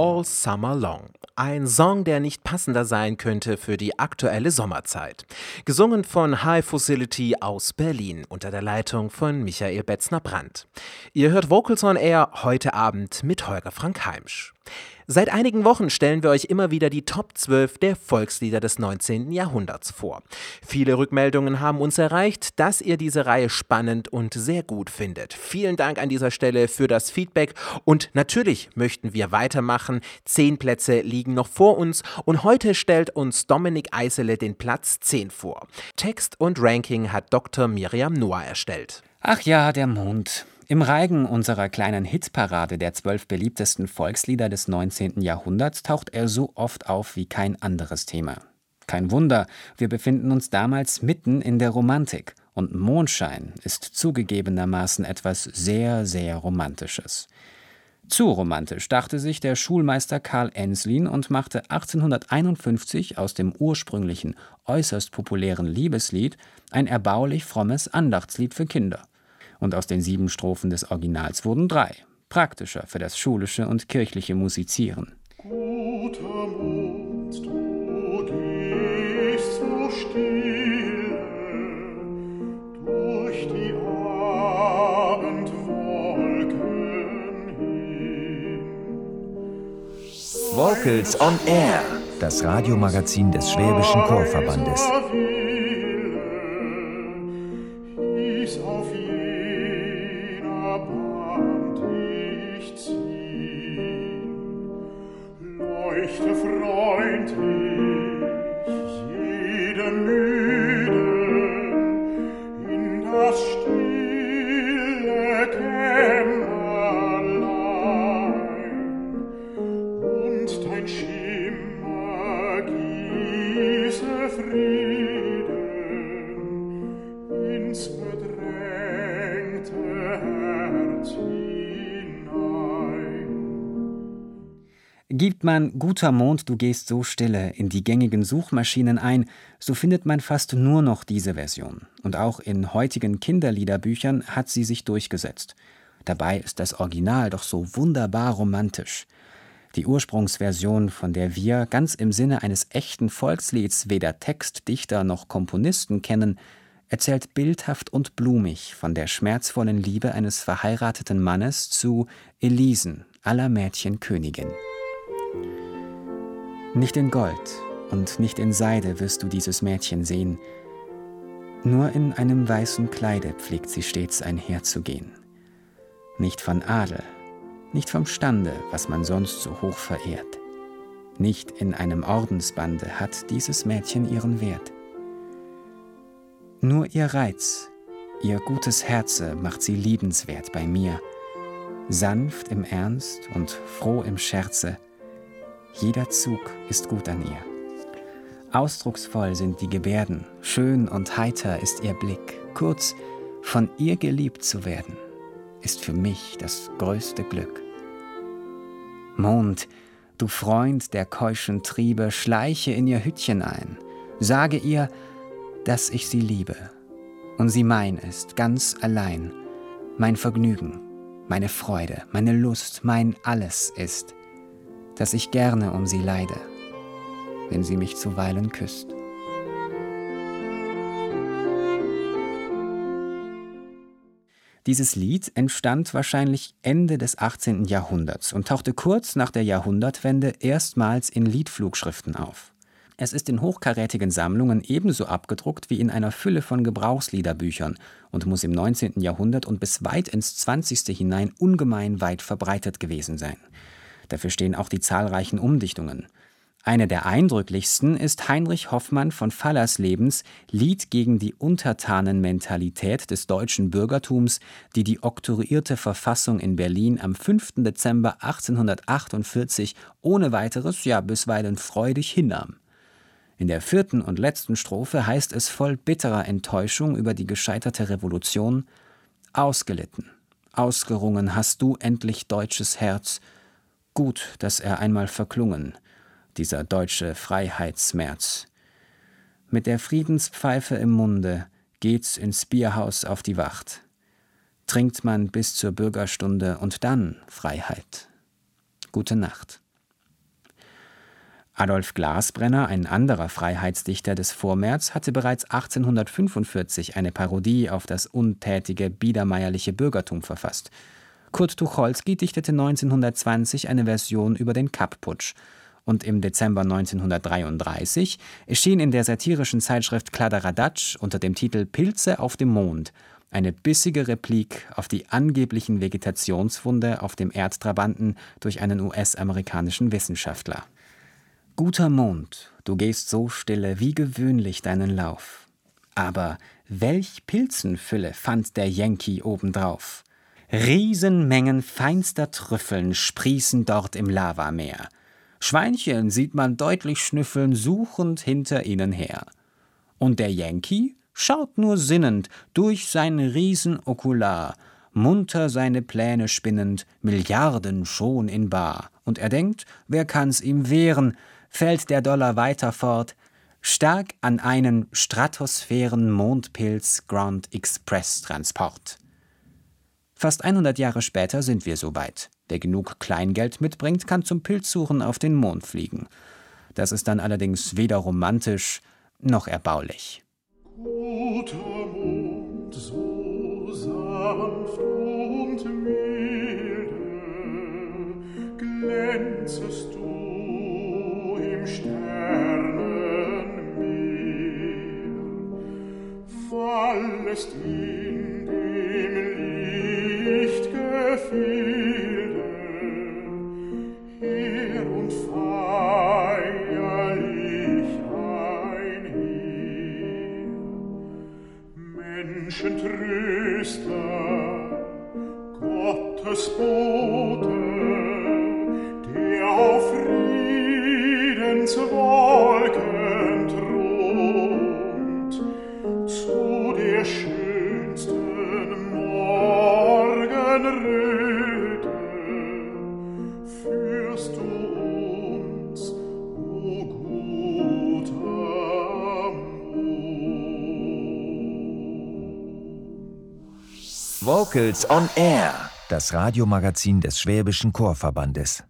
All Summer Long. Ein Song, der nicht passender sein könnte für die aktuelle Sommerzeit. Gesungen von High Facility aus Berlin unter der Leitung von Michael Betzner-Brandt. Ihr hört Vocals on Air heute Abend mit Holger Frank Heimsch. Seit einigen Wochen stellen wir euch immer wieder die Top 12 der Volkslieder des 19. Jahrhunderts vor. Viele Rückmeldungen haben uns erreicht, dass ihr diese Reihe spannend und sehr gut findet. Vielen Dank an dieser Stelle für das Feedback und natürlich möchten wir weitermachen. Zehn Plätze liegen noch vor uns und heute stellt uns Dominik Eisele den Platz 10 vor. Text und Ranking hat Dr. Miriam Noah erstellt. Ach ja, der Mond. Im Reigen unserer kleinen Hitparade der zwölf beliebtesten Volkslieder des 19. Jahrhunderts taucht er so oft auf wie kein anderes Thema. Kein Wunder, wir befinden uns damals mitten in der Romantik und Mondschein ist zugegebenermaßen etwas sehr, sehr Romantisches. Zu romantisch dachte sich der Schulmeister Karl Enslin und machte 1851 aus dem ursprünglichen äußerst populären Liebeslied ein erbaulich frommes Andachtslied für Kinder und aus den sieben Strophen des Originals wurden drei, praktischer für das schulische und kirchliche Musizieren. Guter Mond, du gehst so stille durch die Abendwolken hin. Vocals on Air, das Radiomagazin des Schwäbischen Chorverbandes. freund dich jeden Gibt man Guter Mond, du gehst so stille in die gängigen Suchmaschinen ein, so findet man fast nur noch diese Version. Und auch in heutigen Kinderliederbüchern hat sie sich durchgesetzt. Dabei ist das Original doch so wunderbar romantisch. Die Ursprungsversion, von der wir ganz im Sinne eines echten Volkslieds weder Text, Dichter noch Komponisten kennen, erzählt bildhaft und blumig von der schmerzvollen Liebe eines verheirateten Mannes zu Elisen, aller Mädchen Königin. Nicht in Gold und nicht in Seide wirst du dieses Mädchen sehen, nur in einem weißen Kleide pflegt sie stets einherzugehen. Nicht von Adel, nicht vom Stande, was man sonst so hoch verehrt. Nicht in einem Ordensbande hat dieses Mädchen ihren Wert. Nur ihr Reiz, ihr gutes Herze macht sie liebenswert bei mir, sanft im Ernst und froh im Scherze, jeder Zug ist gut an ihr. Ausdrucksvoll sind die Gebärden, schön und heiter ist ihr Blick. Kurz, von ihr geliebt zu werden, ist für mich das größte Glück. Mond, du Freund der keuschen Triebe, schleiche in ihr Hüttchen ein, sage ihr, dass ich sie liebe und sie mein ist, ganz allein, mein Vergnügen, meine Freude, meine Lust, mein alles ist dass ich gerne um sie leide, wenn sie mich zuweilen küsst. Dieses Lied entstand wahrscheinlich Ende des 18. Jahrhunderts und tauchte kurz nach der Jahrhundertwende erstmals in Liedflugschriften auf. Es ist in hochkarätigen Sammlungen ebenso abgedruckt wie in einer Fülle von Gebrauchsliederbüchern und muss im 19. Jahrhundert und bis weit ins 20. hinein ungemein weit verbreitet gewesen sein. Dafür stehen auch die zahlreichen Umdichtungen. Eine der eindrücklichsten ist Heinrich Hoffmann von Fallerslebens Lied gegen die Untertanenmentalität des deutschen Bürgertums, die die oktroyierte Verfassung in Berlin am 5. Dezember 1848 ohne weiteres, ja bisweilen freudig hinnahm. In der vierten und letzten Strophe heißt es voll bitterer Enttäuschung über die gescheiterte Revolution Ausgelitten, ausgerungen hast du endlich deutsches Herz, Gut, dass er einmal verklungen, dieser deutsche Freiheitsmerz. Mit der Friedenspfeife im Munde geht's ins Bierhaus auf die Wacht. Trinkt man bis zur Bürgerstunde und dann Freiheit. Gute Nacht. Adolf Glasbrenner, ein anderer Freiheitsdichter des Vormärz, hatte bereits 1845 eine Parodie auf das untätige, biedermeierliche Bürgertum verfasst. Kurt Tucholsky dichtete 1920 eine Version über den Kapp-Putsch. Und im Dezember 1933 erschien in der satirischen Zeitschrift Kladderadatsch unter dem Titel Pilze auf dem Mond eine bissige Replik auf die angeblichen Vegetationsfunde auf dem Erdtrabanten durch einen US-amerikanischen Wissenschaftler. Guter Mond, du gehst so stille wie gewöhnlich deinen Lauf. Aber welch Pilzenfülle fand der Yankee obendrauf? Riesenmengen feinster Trüffeln sprießen dort im Lavameer. Schweinchen sieht man deutlich schnüffeln, suchend hinter ihnen her. Und der Yankee schaut nur sinnend durch sein Riesenokular, munter seine Pläne spinnend, Milliarden schon in Bar. Und er denkt, wer kann's ihm wehren, fällt der Dollar weiter fort, stark an einen Stratosphären-Mondpilz Grand Express Transport. Fast 100 Jahre später sind wir soweit. Wer genug Kleingeld mitbringt, kann zum Pilzsuchen auf den Mond fliegen. Das ist dann allerdings weder romantisch noch erbaulich. Guter Mond, so sanft und milde, glänzest du fallest in Wüste, Gottes Bote, der auf Friedens Wort Vocals on Air, das Radiomagazin des Schwäbischen Chorverbandes.